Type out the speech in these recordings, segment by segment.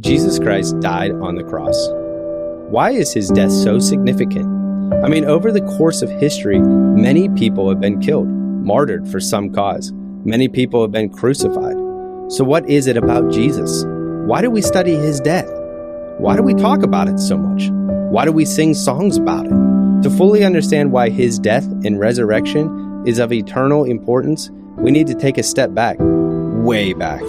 Jesus Christ died on the cross. Why is his death so significant? I mean, over the course of history, many people have been killed, martyred for some cause. Many people have been crucified. So, what is it about Jesus? Why do we study his death? Why do we talk about it so much? Why do we sing songs about it? To fully understand why his death and resurrection is of eternal importance, we need to take a step back, way back,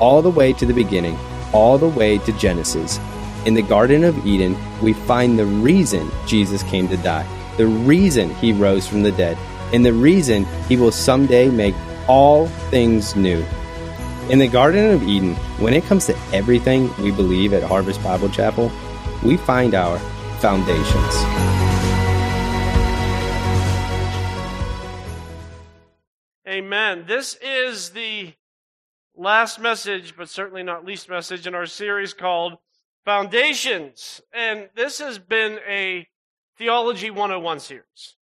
all the way to the beginning, all the way to Genesis. In the Garden of Eden, we find the reason Jesus came to die, the reason he rose from the dead, and the reason he will someday make all things new. In the Garden of Eden, when it comes to everything we believe at Harvest Bible Chapel, we find our foundations. Amen. This is the last message, but certainly not least message in our series called Foundations. And this has been a Theology 101 series.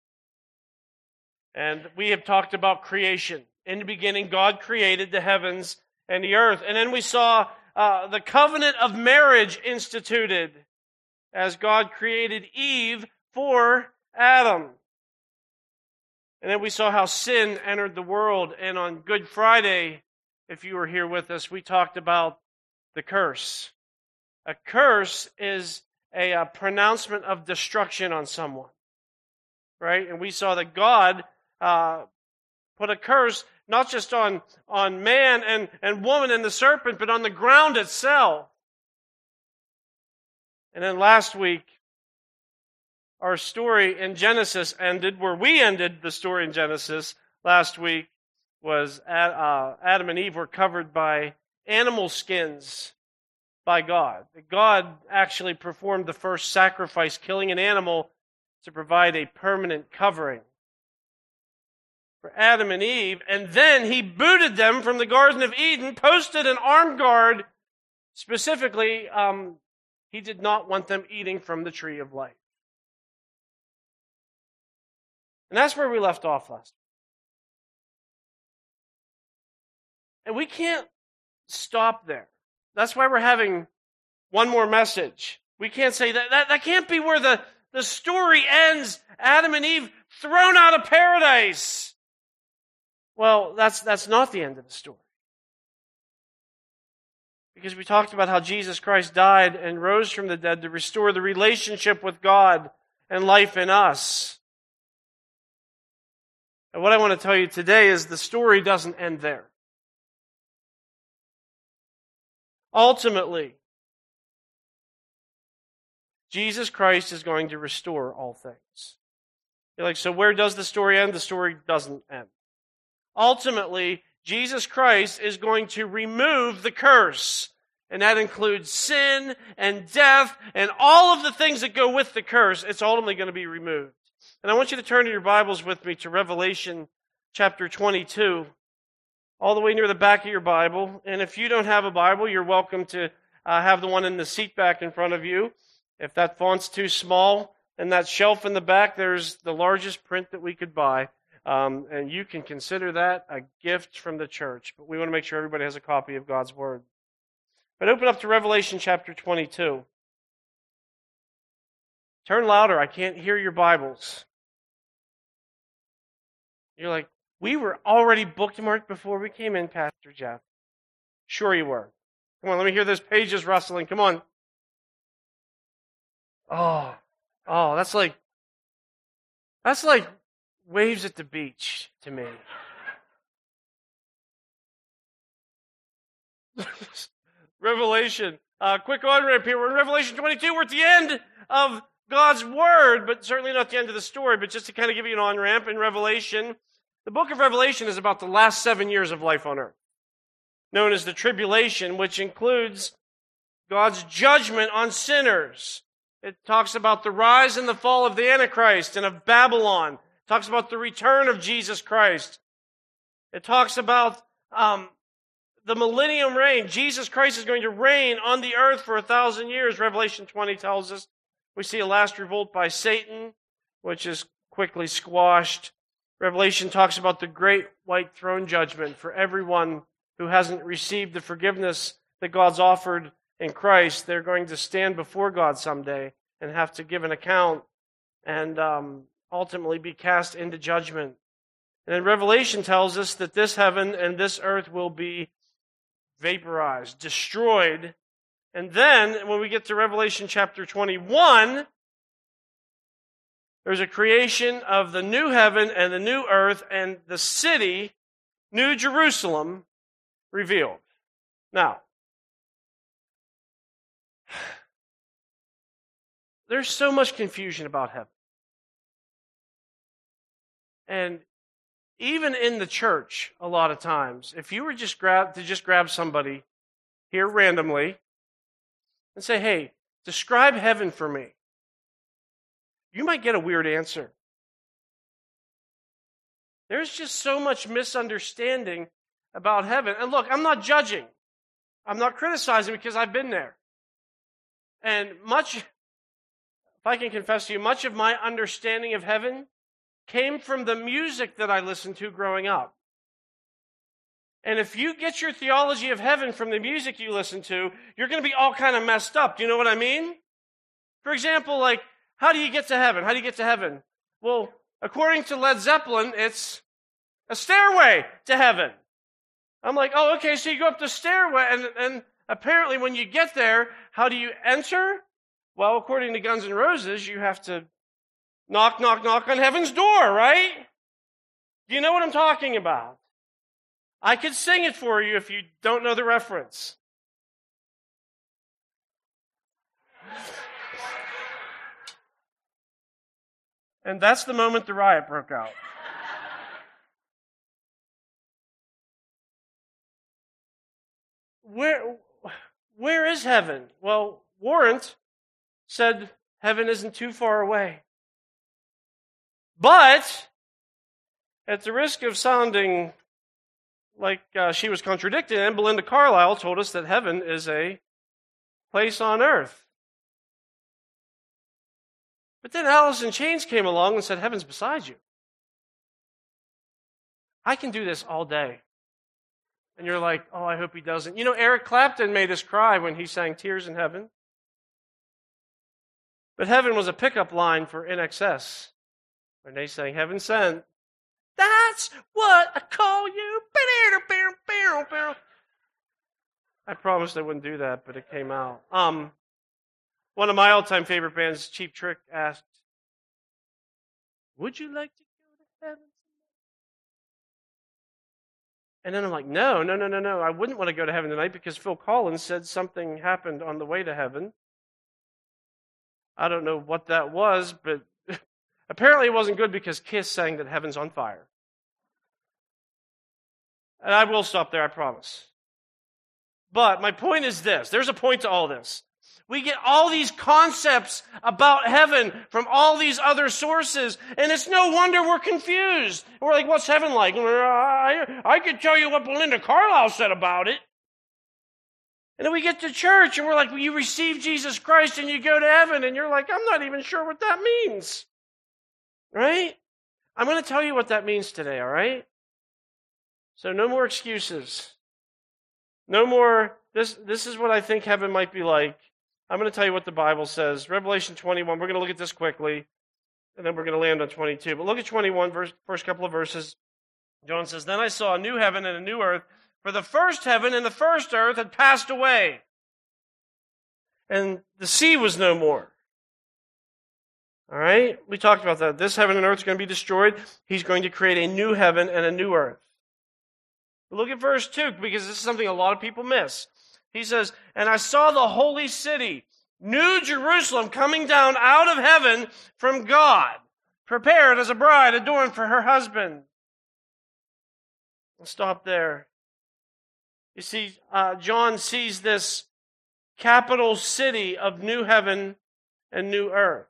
And we have talked about creation. In the beginning, God created the heavens and the earth. And then we saw uh, the covenant of marriage instituted as God created Eve for Adam. And then we saw how sin entered the world. And on Good Friday, if you were here with us, we talked about the curse. A curse is a, a pronouncement of destruction on someone, right? And we saw that God uh, put a curse not just on, on man and, and woman and the serpent, but on the ground itself. And then last week, our story in Genesis ended where we ended the story in Genesis last week was uh, Adam and Eve were covered by animal skins by God. God actually performed the first sacrifice, killing an animal to provide a permanent covering for Adam and Eve. And then he booted them from the Garden of Eden, posted an armed guard. Specifically, um, he did not want them eating from the tree of life. And that's where we left off last And we can't stop there. That's why we're having one more message. We can't say that. That, that can't be where the, the story ends. Adam and Eve thrown out of paradise. Well, that's, that's not the end of the story. Because we talked about how Jesus Christ died and rose from the dead to restore the relationship with God and life in us. And what I want to tell you today is the story doesn't end there. Ultimately, Jesus Christ is going to restore all things. You're like, so where does the story end? The story doesn't end. Ultimately, Jesus Christ is going to remove the curse. And that includes sin and death and all of the things that go with the curse. It's ultimately going to be removed. And I want you to turn to your Bibles with me to Revelation chapter 22 all the way near the back of your Bible. And if you don't have a Bible, you're welcome to uh, have the one in the seat back in front of you. If that font's too small, and that shelf in the back, there's the largest print that we could buy. Um, and you can consider that a gift from the church. But we want to make sure everybody has a copy of God's Word. But open up to Revelation chapter 22. Turn louder. I can't hear your Bibles. You're like, we were already bookmarked before we came in, Pastor Jeff. Sure you were. Come on, let me hear those pages rustling. Come on. Oh, oh, that's like, that's like waves at the beach to me. Revelation. Uh, quick on ramp here. We're in Revelation 22. We're at the end of God's Word, but certainly not the end of the story. But just to kind of give you an on ramp in Revelation, the book of Revelation is about the last seven years of life on earth, known as the tribulation, which includes God's judgment on sinners. It talks about the rise and the fall of the Antichrist and of Babylon. It talks about the return of Jesus Christ. It talks about um, the millennium reign. Jesus Christ is going to reign on the earth for a thousand years. Revelation 20 tells us. We see a last revolt by Satan, which is quickly squashed. Revelation talks about the great white throne judgment for everyone who hasn't received the forgiveness that God's offered in Christ, they're going to stand before God someday and have to give an account and um, ultimately be cast into judgment. And then Revelation tells us that this heaven and this earth will be vaporized, destroyed. And then when we get to Revelation chapter 21, there's a creation of the new heaven and the new earth and the city, New Jerusalem, revealed. Now, there's so much confusion about heaven. And even in the church, a lot of times, if you were just grab to just grab somebody here randomly and say, "Hey, describe heaven for me," you might get a weird answer. There's just so much misunderstanding about heaven. And look, I'm not judging. I'm not criticizing because I've been there. And much, if I can confess to you, much of my understanding of heaven came from the music that I listened to growing up. And if you get your theology of heaven from the music you listen to, you're going to be all kind of messed up. Do you know what I mean? For example, like, how do you get to heaven? How do you get to heaven? Well, according to Led Zeppelin, it's a stairway to heaven. I'm like, oh, okay, so you go up the stairway, and, and apparently when you get there, how do you enter? Well, according to Guns N' Roses, you have to Knock, knock, knock on heaven's door, right? Do you know what I'm talking about? I could sing it for you if you don't know the reference. And that's the moment the riot broke out. Where, where is heaven? Well, Warrant said heaven isn't too far away. But, at the risk of sounding like uh, she was contradicted, and Belinda Carlisle told us that heaven is a place on earth. But then Alice in Chains came along and said, Heaven's beside you. I can do this all day. And you're like, oh, I hope he doesn't. You know, Eric Clapton made us cry when he sang Tears in Heaven. But heaven was a pickup line for INXS When they sang Heaven Sent, that's what I call you. I promised I wouldn't do that, but it came out. Um, one of my all-time favorite bands, Cheap Trick, asked, "Would you like to go to heaven?" And then I'm like, "No, no, no, no, no. I wouldn't want to go to heaven tonight because Phil Collins said something happened on the way to heaven. I don't know what that was, but Apparently, it wasn't good because Kiss sang that heaven's on fire. And I will stop there, I promise. But my point is this there's a point to all this. We get all these concepts about heaven from all these other sources, and it's no wonder we're confused. We're like, what's heaven like? Uh, I, I could tell you what Belinda Carlisle said about it. And then we get to church, and we're like, well, you receive Jesus Christ and you go to heaven, and you're like, I'm not even sure what that means. Right? I'm going to tell you what that means today, all right? So no more excuses. No more this this is what I think heaven might be like. I'm going to tell you what the Bible says. Revelation 21. We're going to look at this quickly and then we're going to land on 22. But look at 21 verse, first couple of verses. John says, "Then I saw a new heaven and a new earth, for the first heaven and the first earth had passed away, and the sea was no more." All right? We talked about that. This heaven and earth is going to be destroyed. He's going to create a new heaven and a new earth. Look at verse 2 because this is something a lot of people miss. He says, And I saw the holy city, New Jerusalem, coming down out of heaven from God, prepared as a bride adorned for her husband. I'll stop there. You see, uh, John sees this capital city of new heaven and new earth.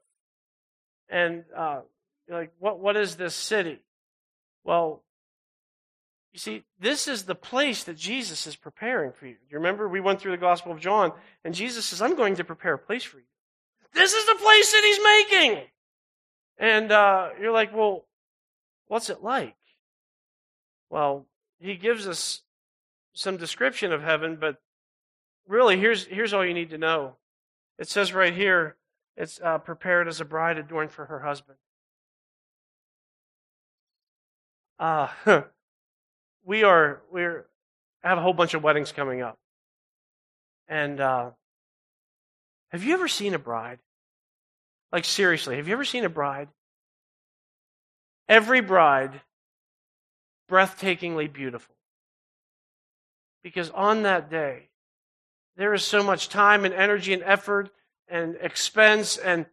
And uh, like, what what is this city? Well, you see, this is the place that Jesus is preparing for you. You remember we went through the Gospel of John, and Jesus says, "I'm going to prepare a place for you." This is the place that He's making. And uh, you're like, well, what's it like? Well, He gives us some description of heaven, but really, here's, here's all you need to know. It says right here, it's uh, prepared as a bride adorned for her husband. Uh, we are, we're, have a whole bunch of weddings coming up. And, uh, have you ever seen a bride? Like, seriously, have you ever seen a bride? Every bride, breathtakingly beautiful. Because on that day, there is so much time and energy and effort and expense and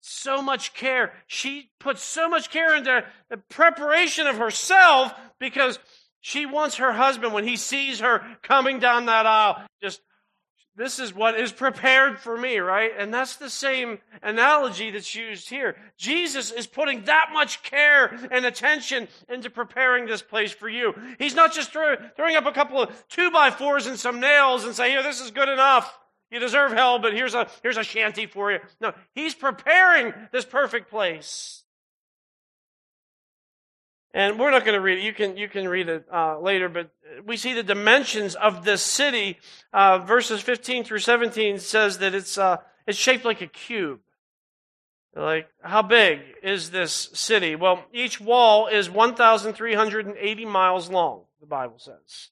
so much care. She puts so much care into the preparation of herself because she wants her husband, when he sees her coming down that aisle, just this is what is prepared for me, right? And that's the same analogy that's used here. Jesus is putting that much care and attention into preparing this place for you. He's not just throw, throwing up a couple of two by fours and some nails and saying, here, this is good enough. You deserve hell, but here's a, here's a shanty for you. No, he's preparing this perfect place. And we're not going to read it. You can, you can read it uh, later, but we see the dimensions of this city. Uh, verses 15 through 17 says that it's, uh, it's shaped like a cube. Like, how big is this city? Well, each wall is 1,380 miles long, the Bible says.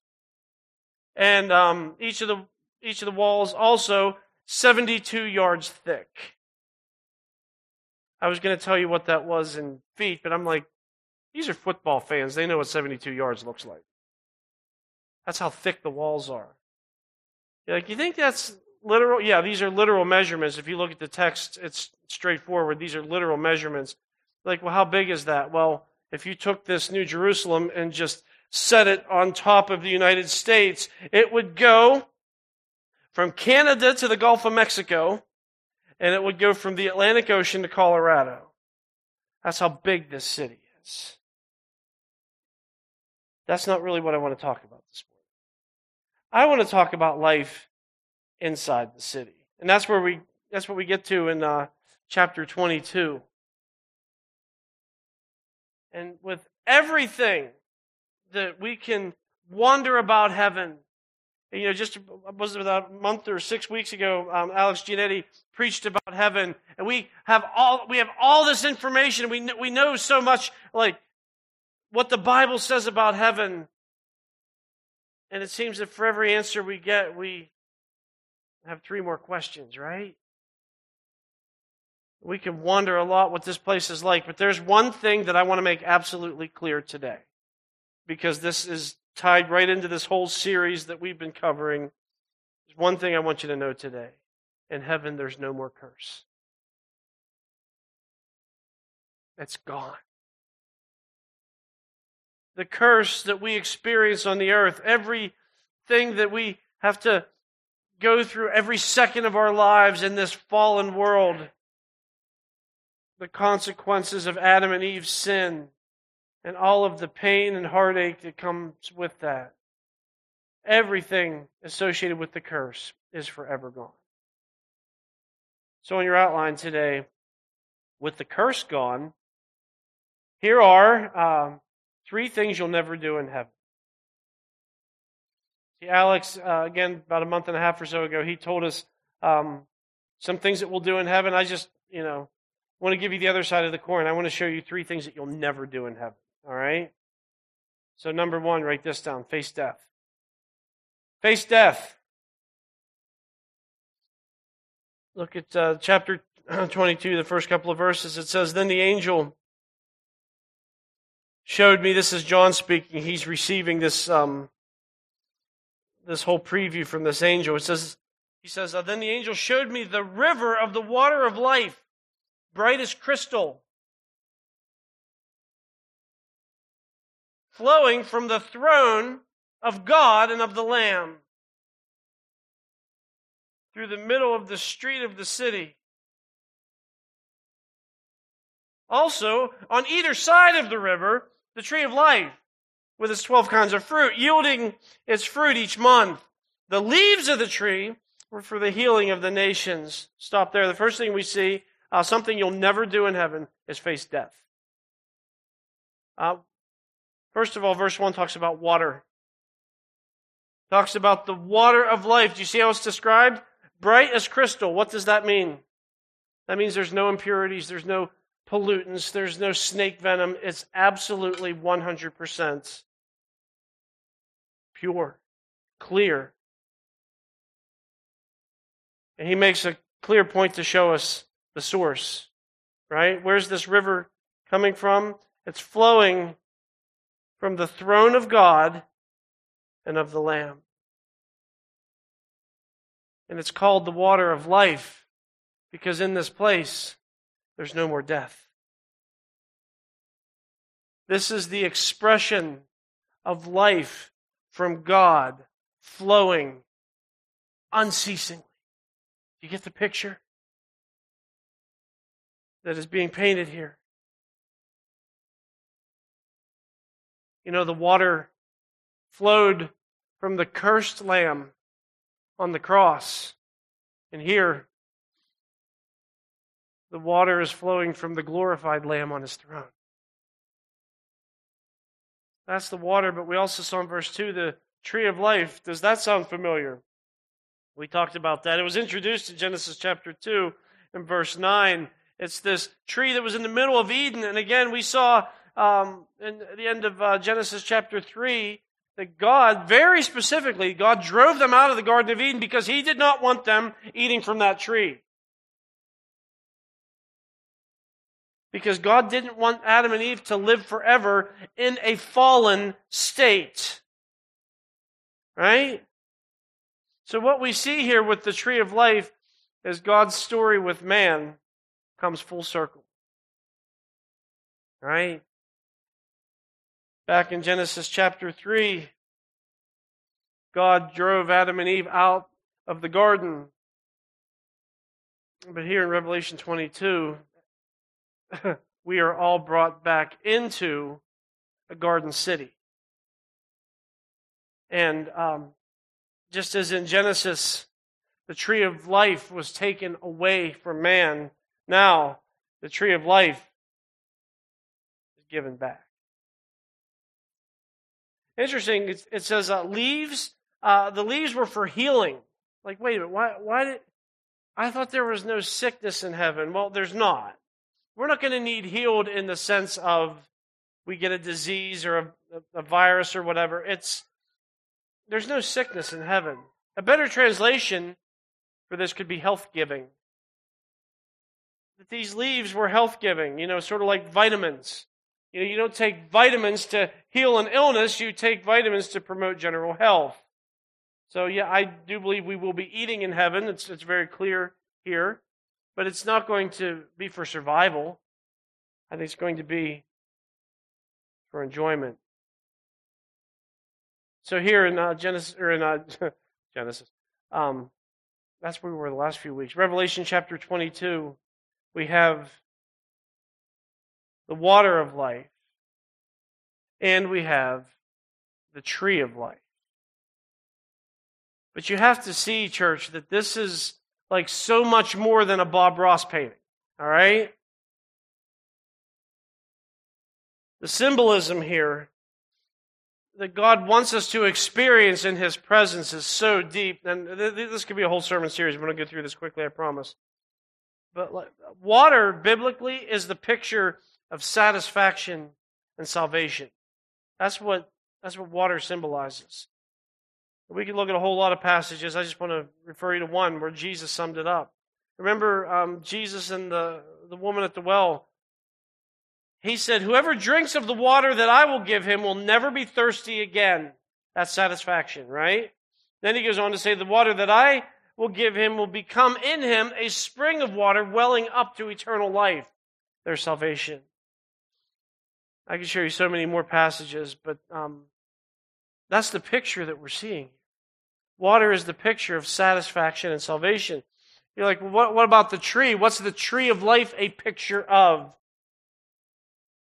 And um, each, of the, each of the walls also 72 yards thick. I was going to tell you what that was in feet, but I'm like, these are football fans. They know what 72 yards looks like. That's how thick the walls are. You're like, you think that's literal? Yeah, these are literal measurements. If you look at the text, it's straightforward. These are literal measurements. Like, well, how big is that? Well, if you took this New Jerusalem and just set it on top of the United States, it would go from Canada to the Gulf of Mexico, and it would go from the Atlantic Ocean to Colorado. That's how big this city is. That's not really what I want to talk about this morning. I want to talk about life inside the city. And that's where we that's what we get to in uh, chapter 22. And with everything that we can wonder about heaven, you know, just was about a month or six weeks ago, um, Alex Giannetti preached about heaven, and we have all we have all this information. We we know so much, like what the Bible says about heaven. And it seems that for every answer we get, we have three more questions, right? We can wonder a lot what this place is like, but there's one thing that I want to make absolutely clear today. Because this is tied right into this whole series that we've been covering. There's one thing I want you to know today. In heaven, there's no more curse. It's gone the curse that we experience on the earth, everything that we have to go through every second of our lives in this fallen world, the consequences of Adam and Eve's sin, and all of the pain and heartache that comes with that. Everything associated with the curse is forever gone. So, in your outline today, with the curse gone, here are um, Three things you'll never do in heaven. See, Alex, uh, again, about a month and a half or so ago, he told us um, some things that we'll do in heaven. I just, you know, want to give you the other side of the coin. I want to show you three things that you'll never do in heaven. All right? So, number one, write this down face death. Face death. Look at uh, chapter 22, the first couple of verses. It says, Then the angel showed me this is John speaking. He's receiving this um, this whole preview from this angel. It says he says, uh, then the angel showed me the river of the water of life, bright as crystal, flowing from the throne of God and of the Lamb through the middle of the street of the city. Also, on either side of the river, the tree of life with its 12 kinds of fruit, yielding its fruit each month. The leaves of the tree were for the healing of the nations. Stop there. The first thing we see, uh, something you'll never do in heaven, is face death. Uh, first of all, verse 1 talks about water. Talks about the water of life. Do you see how it's described? Bright as crystal. What does that mean? That means there's no impurities, there's no pollutants, there's no snake venom. It's absolutely 100% pure, clear. And he makes a clear point to show us the source, right? Where's this river coming from? It's flowing from the throne of God and of the Lamb. And it's called the water of life because in this place there's no more death. This is the expression of life from God flowing unceasingly. You get the picture that is being painted here? You know, the water flowed from the cursed lamb on the cross. And here, the water is flowing from the glorified lamb on his throne. That's the water, but we also saw in verse 2 the tree of life. Does that sound familiar? We talked about that. It was introduced in Genesis chapter 2 and verse 9. It's this tree that was in the middle of Eden. And again, we saw um, in the end of uh, Genesis chapter 3 that God, very specifically, God drove them out of the Garden of Eden because He did not want them eating from that tree. Because God didn't want Adam and Eve to live forever in a fallen state. Right? So, what we see here with the tree of life is God's story with man comes full circle. Right? Back in Genesis chapter 3, God drove Adam and Eve out of the garden. But here in Revelation 22, we are all brought back into a garden city. And um, just as in Genesis, the tree of life was taken away from man, now the tree of life is given back. Interesting, it, says uh, leaves, uh, the leaves were for healing. Like, wait a minute, why, why did, I thought there was no sickness in heaven. Well, there's not. We're not going to need healed in the sense of we get a disease or a, a virus or whatever. It's there's no sickness in heaven. A better translation for this could be health giving. That these leaves were health giving, you know, sort of like vitamins. You know, you don't take vitamins to heal an illness, you take vitamins to promote general health. So yeah, I do believe we will be eating in heaven. It's it's very clear here but it's not going to be for survival. I think it's going to be for enjoyment. So here in uh, Genesis, or in uh, Genesis, um, that's where we were the last few weeks. Revelation chapter 22, we have the water of life, and we have the tree of life. But you have to see, church, that this is like so much more than a Bob Ross painting. All right? The symbolism here that God wants us to experience in His presence is so deep. And this could be a whole sermon series. I'm going to go through this quickly, I promise. But water, biblically, is the picture of satisfaction and salvation. That's what, that's what water symbolizes. We could look at a whole lot of passages. I just want to refer you to one where Jesus summed it up. Remember um, Jesus and the, the woman at the well? He said, Whoever drinks of the water that I will give him will never be thirsty again. That's satisfaction, right? Then he goes on to say, The water that I will give him will become in him a spring of water welling up to eternal life, their salvation. I could show you so many more passages, but um, that's the picture that we're seeing. Water is the picture of satisfaction and salvation. You're like, well, what, what about the tree? What's the tree of life a picture of?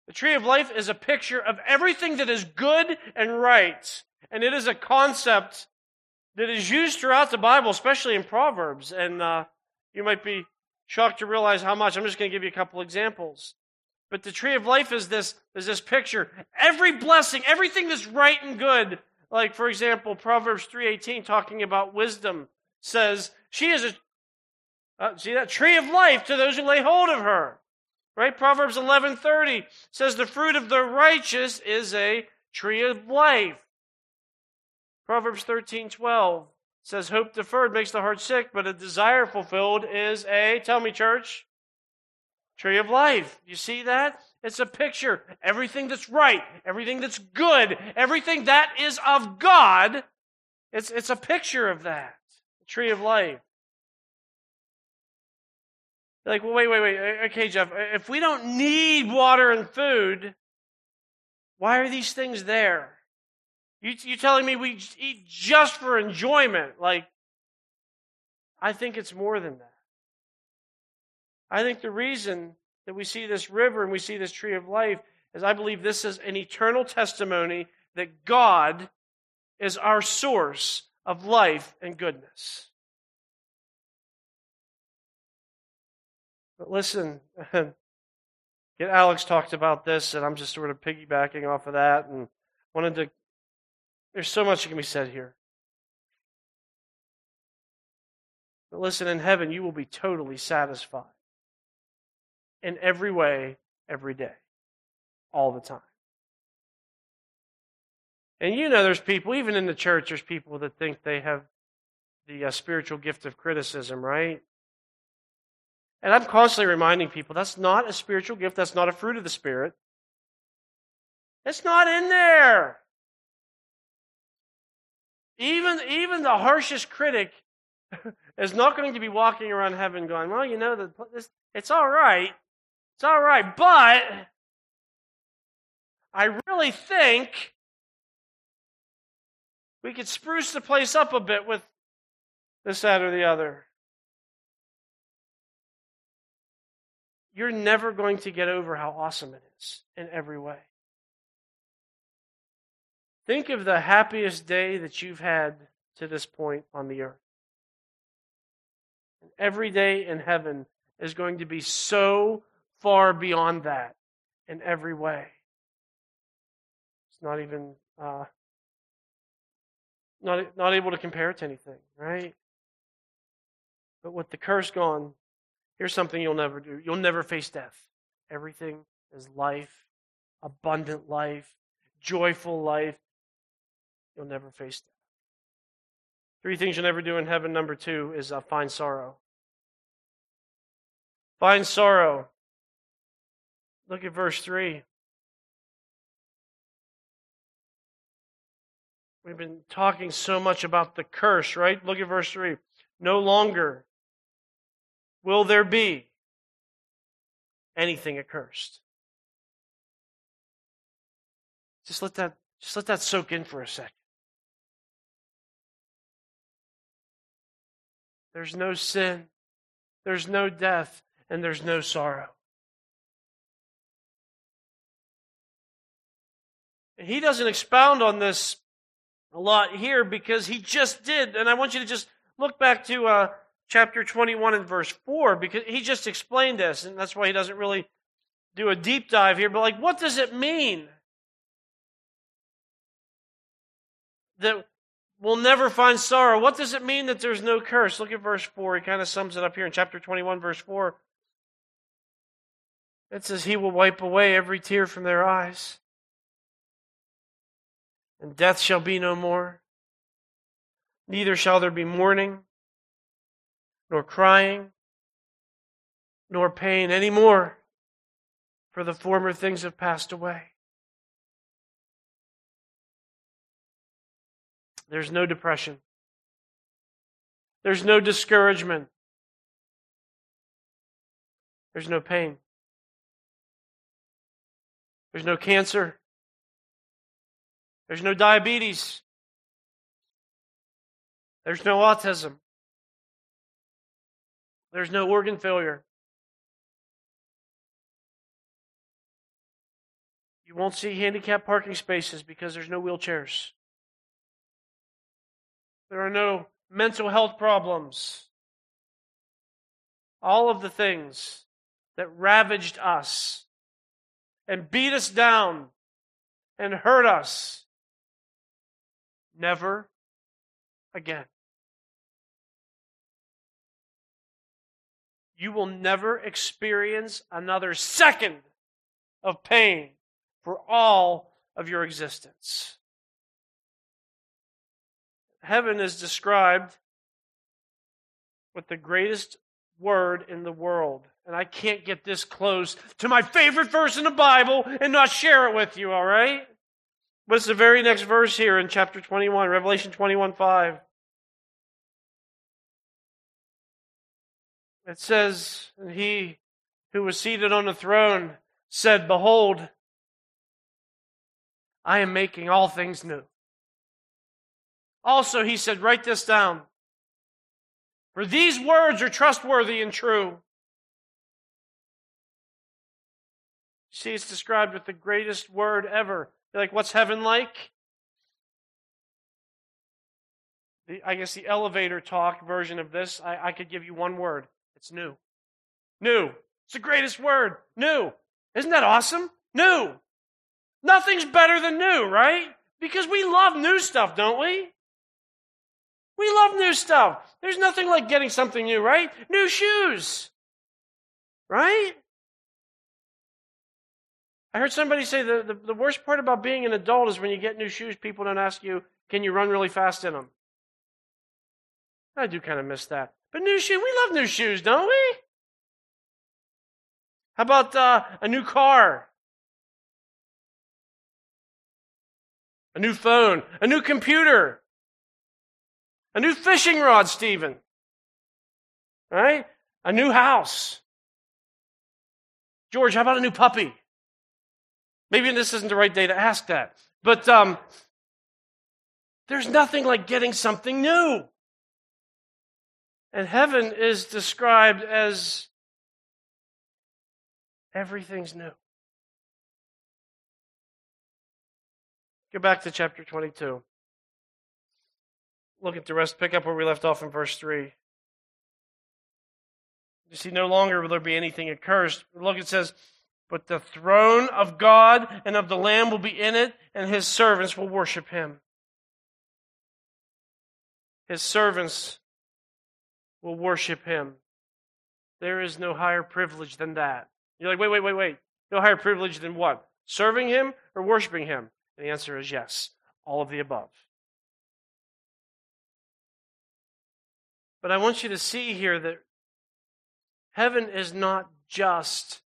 The tree of life is a picture of everything that is good and right. And it is a concept that is used throughout the Bible, especially in Proverbs. And uh, you might be shocked to realize how much. I'm just going to give you a couple examples. But the tree of life is this, is this picture. Every blessing, everything that's right and good like for example, Proverbs 3:18 talking about wisdom says, "She is a uh, see that tree of life to those who lay hold of her." Right? Proverbs 11:30 says the fruit of the righteous is a tree of life. Proverbs 13:12 says hope deferred makes the heart sick, but a desire fulfilled is a tell me church tree of life. You see that? It's a picture. Everything that's right, everything that's good, everything that is of God, it's, it's a picture of that. The tree of life. like, well, wait, wait, wait. Okay, Jeff, if we don't need water and food, why are these things there? You, you telling me we eat just for enjoyment? Like, I think it's more than that. I think the reason that we see this river and we see this tree of life is I believe this is an eternal testimony that God is our source of life and goodness. But listen, get Alex talked about this, and I'm just sort of piggybacking off of that and wanted to there's so much that can be said here. But listen, in heaven, you will be totally satisfied in every way, every day, all the time. And you know, there's people, even in the church, there's people that think they have the uh, spiritual gift of criticism, right? And I'm constantly reminding people that's not a spiritual gift, that's not a fruit of the Spirit. It's not in there. Even, even the harshest critic is not going to be walking around heaven going, well, you know, the, this, it's all right. It's all right. But I really think we could spruce the place up a bit with this, that, or the other. You're never going to get over how awesome it is in every way. Think of the happiest day that you've had to this point on the earth. And every day in heaven is going to be so far beyond that in every way. It's not even uh, not not able to compare it to anything, right? But with the curse gone, here's something you'll never do. You'll never face death. Everything is life, abundant life, joyful life, You'll never face death. Three things you'll never do in heaven. Number two is uh, find sorrow. Find sorrow. Look at verse 3. We've been talking so much about the curse, right? Look at verse 3. No longer will there be anything accursed. Just let that just let that soak in for a second. There's no sin, there's no death, and there's no sorrow. He doesn't expound on this a lot here because he just did. And I want you to just look back to uh, chapter 21 and verse 4 because he just explained this. And that's why he doesn't really do a deep dive here. But, like, what does it mean? That we'll never find sorrow. What does it mean that there's no curse? Look at verse 4. He kind of sums it up here in chapter 21, verse 4. It says, He will wipe away every tear from their eyes, and death shall be no more. Neither shall there be mourning, nor crying, nor pain any more, for the former things have passed away. There's no depression. There's no discouragement. There's no pain. There's no cancer. There's no diabetes. There's no autism. There's no organ failure. You won't see handicapped parking spaces because there's no wheelchairs. There are no mental health problems. All of the things that ravaged us and beat us down and hurt us Never again. You will never experience another second of pain for all of your existence. Heaven is described with the greatest word in the world. And I can't get this close to my favorite verse in the Bible and not share it with you, all right? But it's the very next verse here in chapter 21, Revelation 21 5. It says, And he who was seated on the throne said, Behold, I am making all things new. Also, he said, Write this down. For these words are trustworthy and true. See, it's described with the greatest word ever. You're like, what's heaven like? The, I guess the elevator talk version of this, I, I could give you one word. It's new. New. It's the greatest word. New. Isn't that awesome? New. Nothing's better than new, right? Because we love new stuff, don't we? We love new stuff. There's nothing like getting something new, right? New shoes. Right? I heard somebody say the, the, the, worst part about being an adult is when you get new shoes, people don't ask you, can you run really fast in them? I do kind of miss that. But new shoes, we love new shoes, don't we? How about uh, a new car? A new phone? A new computer? A new fishing rod, Stephen. Right? A new house. George, how about a new puppy? Maybe this isn't the right day to ask that. But um, there's nothing like getting something new. And heaven is described as everything's new. Go back to chapter 22 look at the rest, pick up where we left off in verse 3. You see, no longer will there be anything accursed. Look, it says, But the throne of God and of the Lamb will be in it, and his servants will worship him. His servants will worship him. There is no higher privilege than that. You're like, wait, wait, wait, wait. No higher privilege than what? Serving him or worshiping him? And the answer is yes, all of the above. But I want you to see here that heaven is not just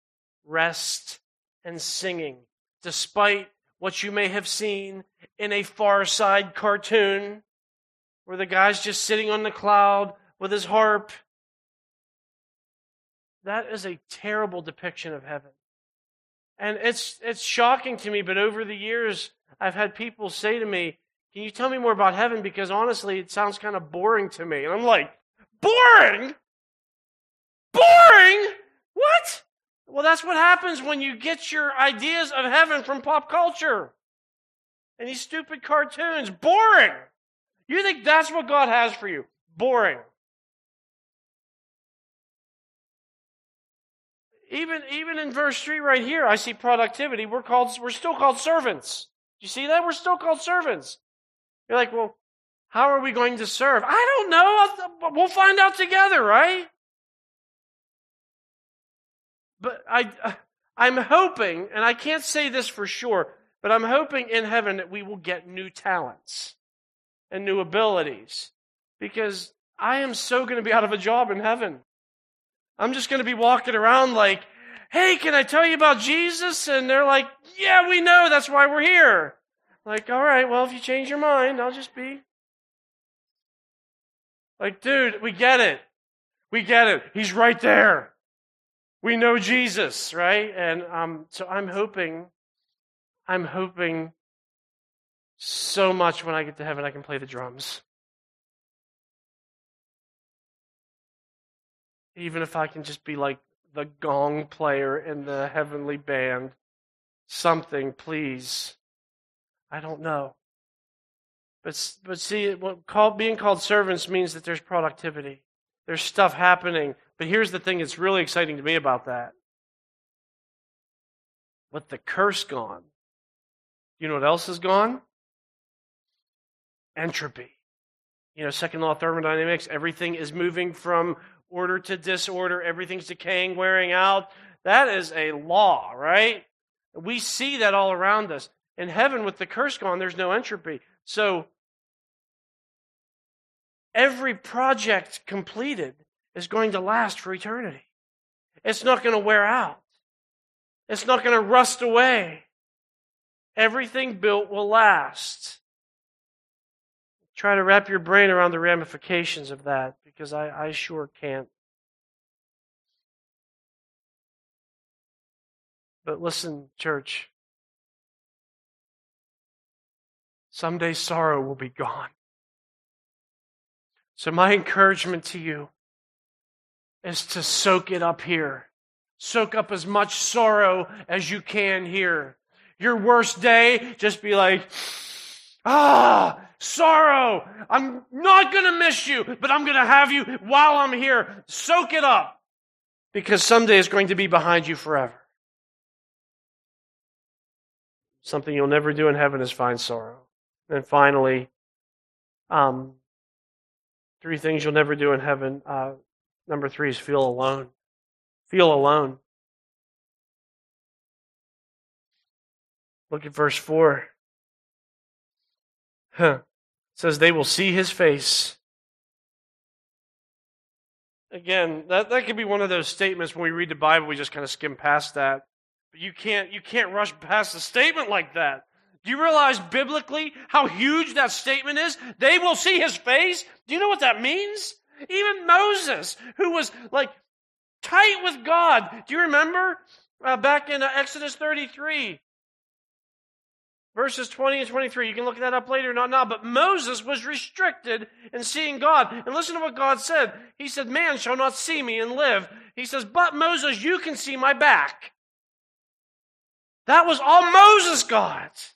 rest and singing, despite what you may have seen in a far side cartoon where the guy's just sitting on the cloud with his harp. That is a terrible depiction of heaven. And it's, it's shocking to me, but over the years, I've had people say to me, Can you tell me more about heaven? Because honestly, it sounds kind of boring to me. And I'm like, Boring? Boring? What? Well, that's what happens when you get your ideas of heaven from pop culture and these stupid cartoons. Boring. You think that's what God has for you? Boring. Even, even in verse 3 right here, I see productivity. We're called, we're still called servants. You see that? We're still called servants. You're like, well, how are we going to serve? I don't know. We'll find out together, right? But I, uh, I'm hoping, and I can't say this for sure, but I'm hoping in heaven that we will get new talents and new abilities because I am so going to be out of a job in heaven. I'm just going to be walking around like, hey, can I tell you about Jesus? And they're like, yeah, we know. That's why we're here. Like, all right, well, if you change your mind, I'll just be like, dude, we get it. We get it. He's right there. We know Jesus, right? And um, so I'm hoping, I'm hoping so much when I get to heaven I can play the drums. Even if I can just be like the gong player in the heavenly band. Something, please. I don't know. But, but see, what called, being called servants means that there's productivity. There's stuff happening. But here's the thing that's really exciting to me about that. With the curse gone, you know what else is gone? entropy. You know, second law of thermodynamics, everything is moving from order to disorder, everything's decaying, wearing out. That is a law, right? We see that all around us. In heaven, with the curse gone, there's no entropy. So, every project completed is going to last for eternity. It's not going to wear out, it's not going to rust away. Everything built will last. Try to wrap your brain around the ramifications of that because I, I sure can't. But listen, church. Someday sorrow will be gone. So, my encouragement to you is to soak it up here. Soak up as much sorrow as you can here. Your worst day, just be like, ah, sorrow. I'm not going to miss you, but I'm going to have you while I'm here. Soak it up because someday it's going to be behind you forever. Something you'll never do in heaven is find sorrow. And finally, um, three things you'll never do in heaven. Uh, number three is feel alone. Feel alone. Look at verse 4. Huh. Says, They will see his face. Again, that, that could be one of those statements when we read the Bible, we just kind of skim past that. But you can't, you can't rush past a statement like that. Do you realize biblically how huge that statement is? They will see his face. Do you know what that means? Even Moses, who was like tight with God. Do you remember uh, back in uh, Exodus 33? Verses 20 and 23. You can look that up later, not now. But Moses was restricted in seeing God. And listen to what God said. He said, Man shall not see me and live. He says, But Moses, you can see my back. That was all Moses got.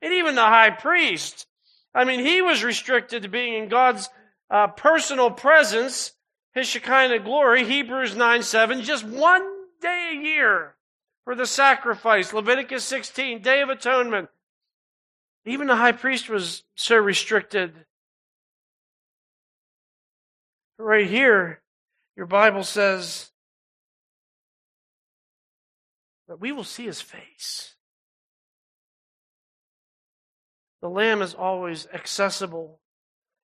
And even the high priest. I mean, he was restricted to being in God's uh, personal presence, his Shekinah glory, Hebrews 9 7, just one day a year for the sacrifice, Leviticus 16, Day of Atonement. Even the high priest was so restricted. Right here, your Bible says that we will see his face. The Lamb is always accessible.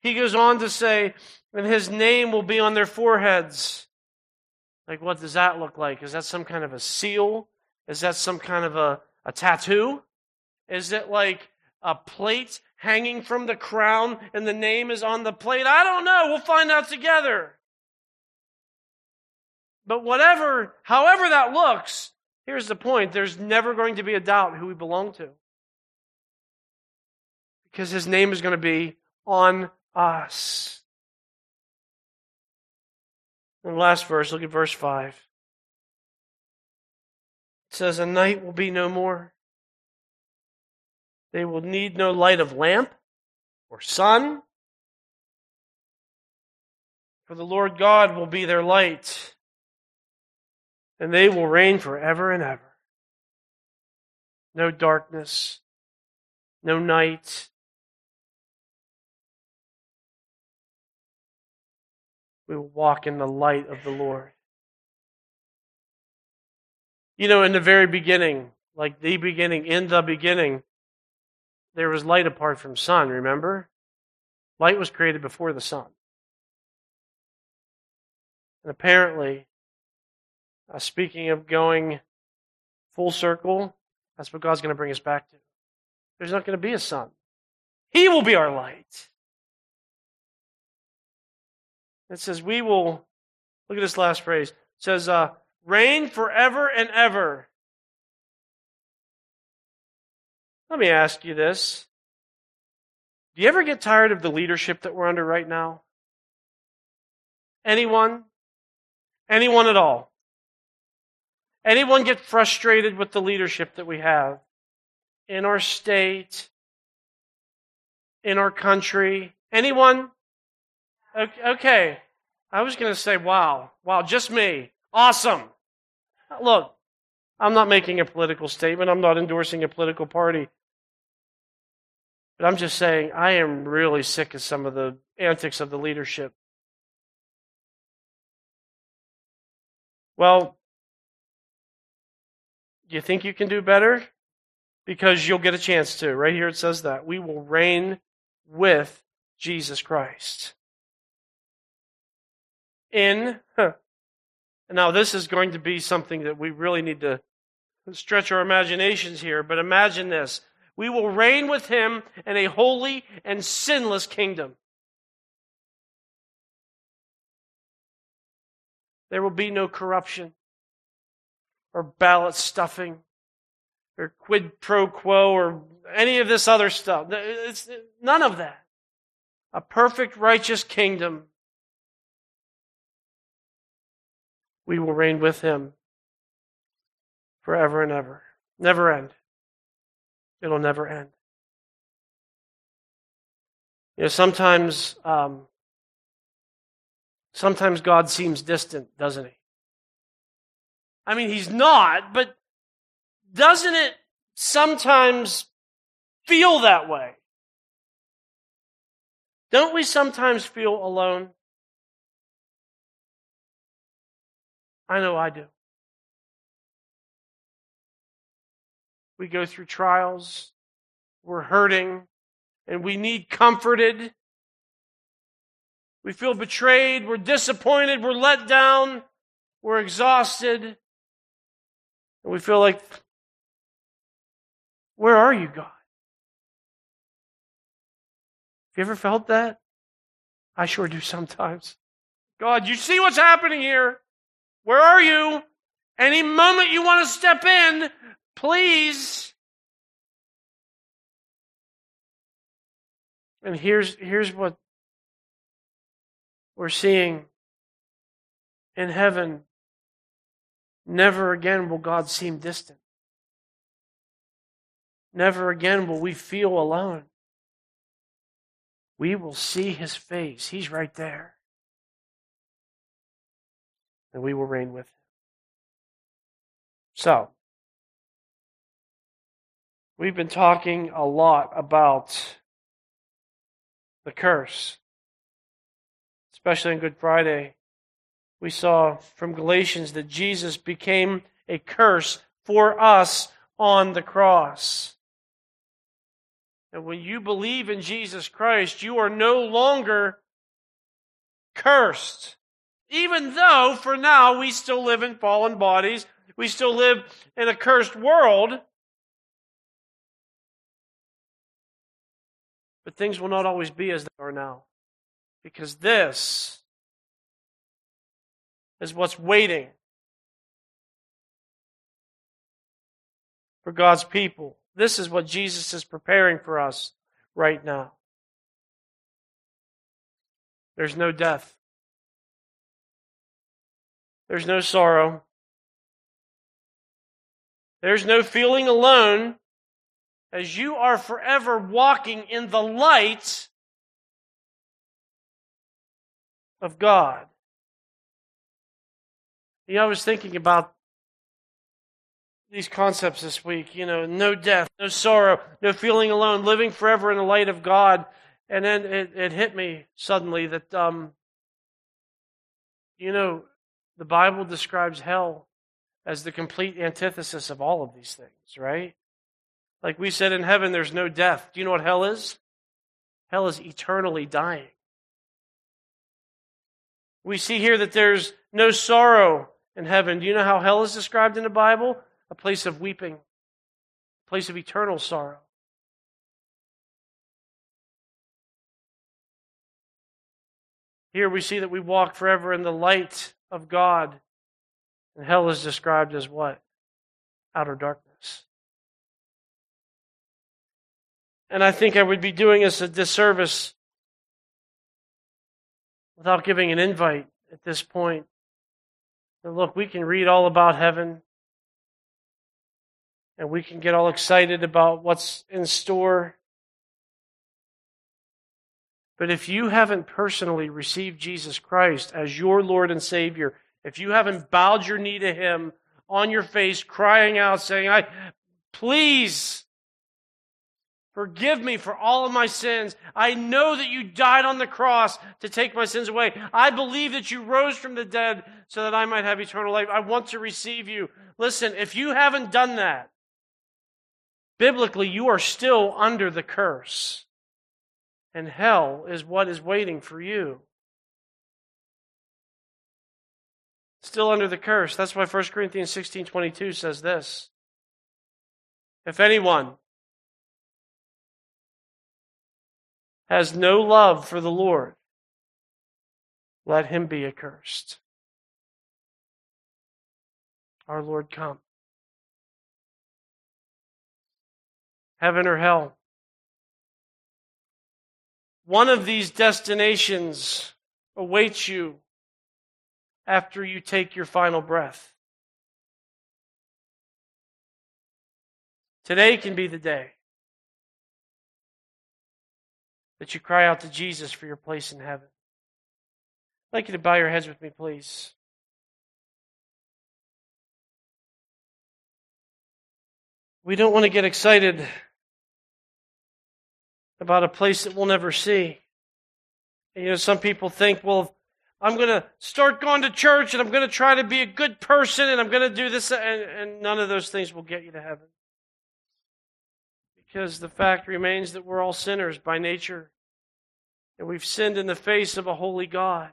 He goes on to say, and his name will be on their foreheads. Like, what does that look like? Is that some kind of a seal? Is that some kind of a, a tattoo? Is it like a plate hanging from the crown and the name is on the plate? I don't know. We'll find out together. But whatever, however that looks, Here's the point there's never going to be a doubt who we belong to. Because his name is going to be on us. And last verse, look at verse 5. It says, A night will be no more. They will need no light of lamp or sun, for the Lord God will be their light and they will reign forever and ever. No darkness, no night. We will walk in the light of the Lord. You know, in the very beginning, like the beginning, in the beginning, there was light apart from sun, remember? Light was created before the sun. And apparently, uh, speaking of going full circle, that's what God's going to bring us back to. There's not going to be a sun. He will be our light. It says, We will, look at this last phrase. It says, uh, reign forever and ever. Let me ask you this. Do you ever get tired of the leadership that we're under right now? Anyone? Anyone at all? Anyone get frustrated with the leadership that we have in our state, in our country? Anyone? Okay. I was going to say, wow, wow, just me. Awesome. Look, I'm not making a political statement. I'm not endorsing a political party. But I'm just saying, I am really sick of some of the antics of the leadership. Well, you think you can do better? Because you'll get a chance to. Right here it says that. We will reign with Jesus Christ. In, now this is going to be something that we really need to stretch our imaginations here, but imagine this. We will reign with him in a holy and sinless kingdom. There will be no corruption or ballot stuffing or quid pro quo or any of this other stuff. It's none of that. A perfect righteous kingdom. We will reign with him forever and ever. Never end. It'll never end. You know, sometimes, um, sometimes God seems distant, doesn't he? I mean, he's not, but doesn't it sometimes feel that way? Don't we sometimes feel alone? I know I do. We go through trials. We're hurting and we need comforted. We feel betrayed. We're disappointed. We're let down. We're exhausted. And we feel like, where are you, God? Have you ever felt that? I sure do sometimes. God, you see what's happening here. Where are you? Any moment you want to step in, Please. And here's, here's what we're seeing in heaven. Never again will God seem distant. Never again will we feel alone. We will see his face. He's right there. And we will reign with him. So, We've been talking a lot about the curse, especially on Good Friday. We saw from Galatians that Jesus became a curse for us on the cross. And when you believe in Jesus Christ, you are no longer cursed. Even though for now we still live in fallen bodies, we still live in a cursed world. But things will not always be as they are now. Because this is what's waiting for God's people. This is what Jesus is preparing for us right now. There's no death. There's no sorrow. There's no feeling alone as you are forever walking in the light of God. You know, I was thinking about these concepts this week. You know, no death, no sorrow, no feeling alone, living forever in the light of God. And then it, it hit me suddenly that, um, you know, the Bible describes hell as the complete antithesis of all of these things, right? Like we said in heaven, there's no death. Do you know what hell is? Hell is eternally dying. We see here that there's no sorrow in heaven. Do you know how hell is described in the Bible? A place of weeping, a place of eternal sorrow. Here we see that we walk forever in the light of God. And hell is described as what? Outer darkness. And I think I would be doing us a disservice without giving an invite at this point. And look, we can read all about heaven and we can get all excited about what's in store. But if you haven't personally received Jesus Christ as your Lord and Savior, if you haven't bowed your knee to Him on your face, crying out, saying, I, please, Forgive me for all of my sins. I know that you died on the cross to take my sins away. I believe that you rose from the dead so that I might have eternal life. I want to receive you. Listen, if you haven't done that, biblically, you are still under the curse. And hell is what is waiting for you. Still under the curse. That's why 1 Corinthians 16 22 says this. If anyone has no love for the Lord, let him be accursed. Our Lord come. Heaven or hell. One of these destinations awaits you after you take your final breath. Today can be the day that you cry out to Jesus for your place in heaven. I'd like you to bow your heads with me, please. We don't want to get excited about a place that we'll never see. And, you know, some people think, well, I'm going to start going to church and I'm going to try to be a good person and I'm going to do this, and, and none of those things will get you to heaven. Because the fact remains that we're all sinners by nature and we've sinned in the face of a holy God.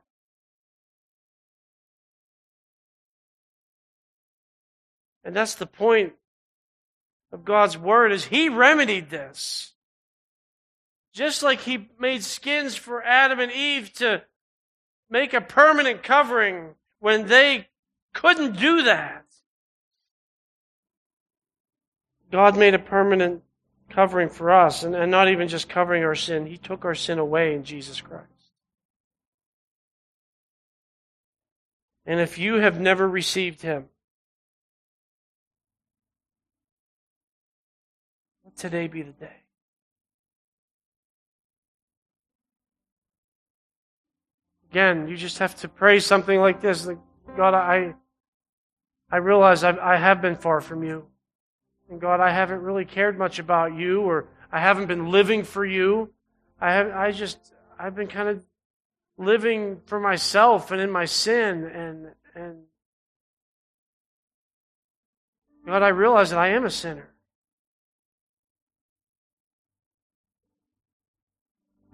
And that's the point of God's word is he remedied this. Just like he made skins for Adam and Eve to make a permanent covering when they couldn't do that. God made a permanent covering for us, and, and not even just covering our sin. He took our sin away in Jesus Christ. And if you have never received Him, let today be the day. Again, you just have to pray something like this. Like, God, I, I realize I've, I have been far from you. And God, I haven't really cared much about you, or I haven't been living for you. I have, I just, I've been kind of living for myself and in my sin, and and God, I realize that I am a sinner.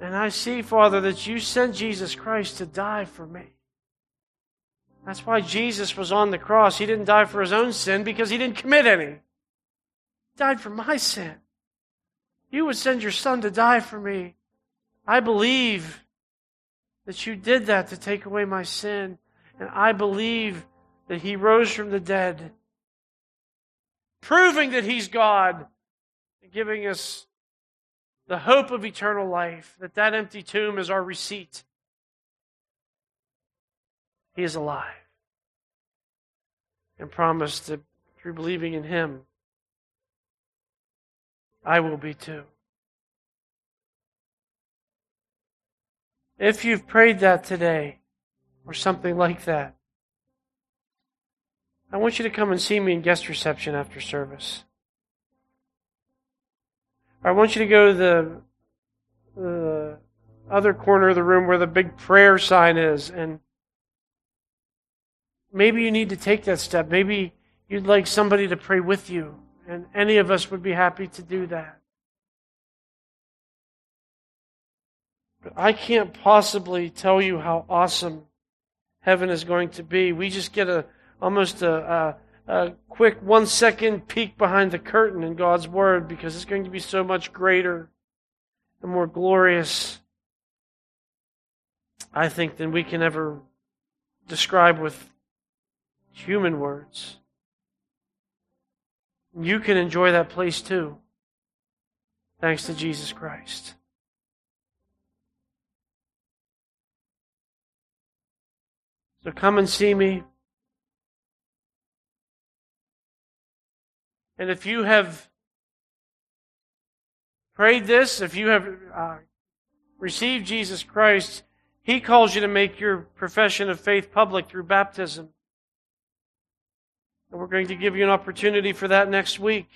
And I see, Father, that you sent Jesus Christ to die for me. That's why Jesus was on the cross. He didn't die for his own sin because he didn't commit any He died for my sin. You would send your son to die for me. I believe that you did that to take away my sin. And I believe that he rose from the dead, proving that he's God, and giving us the hope of eternal life, that that empty tomb is our receipt. He is alive and promised that through believing in him, I will be too. If you've prayed that today, or something like that, I want you to come and see me in guest reception after service. I want you to go to the, the other corner of the room where the big prayer sign is, and maybe you need to take that step. Maybe you'd like somebody to pray with you. And any of us would be happy to do that. But I can't possibly tell you how awesome heaven is going to be. We just get a almost a, a, a quick one second peek behind the curtain in God's Word because it's going to be so much greater and more glorious, I think, than we can ever describe with human words. You can enjoy that place too, thanks to Jesus Christ. So come and see me. And if you have prayed this, if you have uh, received Jesus Christ, He calls you to make your profession of faith public through baptism. And we're going to give you an opportunity for that next week.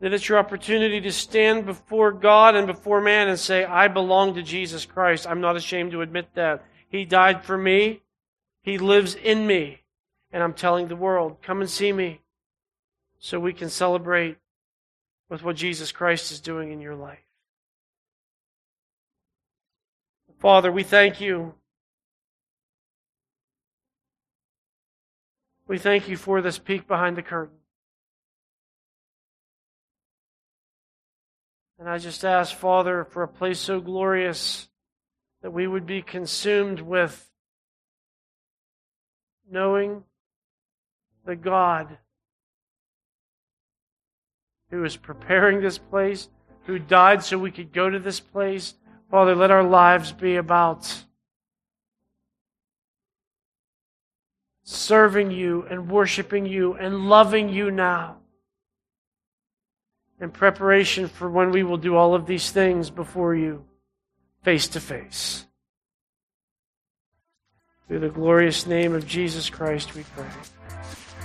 That it's your opportunity to stand before God and before man and say, I belong to Jesus Christ. I'm not ashamed to admit that. He died for me. He lives in me. And I'm telling the world, come and see me so we can celebrate with what Jesus Christ is doing in your life. Father, we thank you. We thank you for this peek behind the curtain. And I just ask, Father, for a place so glorious that we would be consumed with knowing the God who is preparing this place, who died so we could go to this place. Father, let our lives be about serving you and worshiping you and loving you now in preparation for when we will do all of these things before you face to face. Through the glorious name of Jesus Christ, we pray.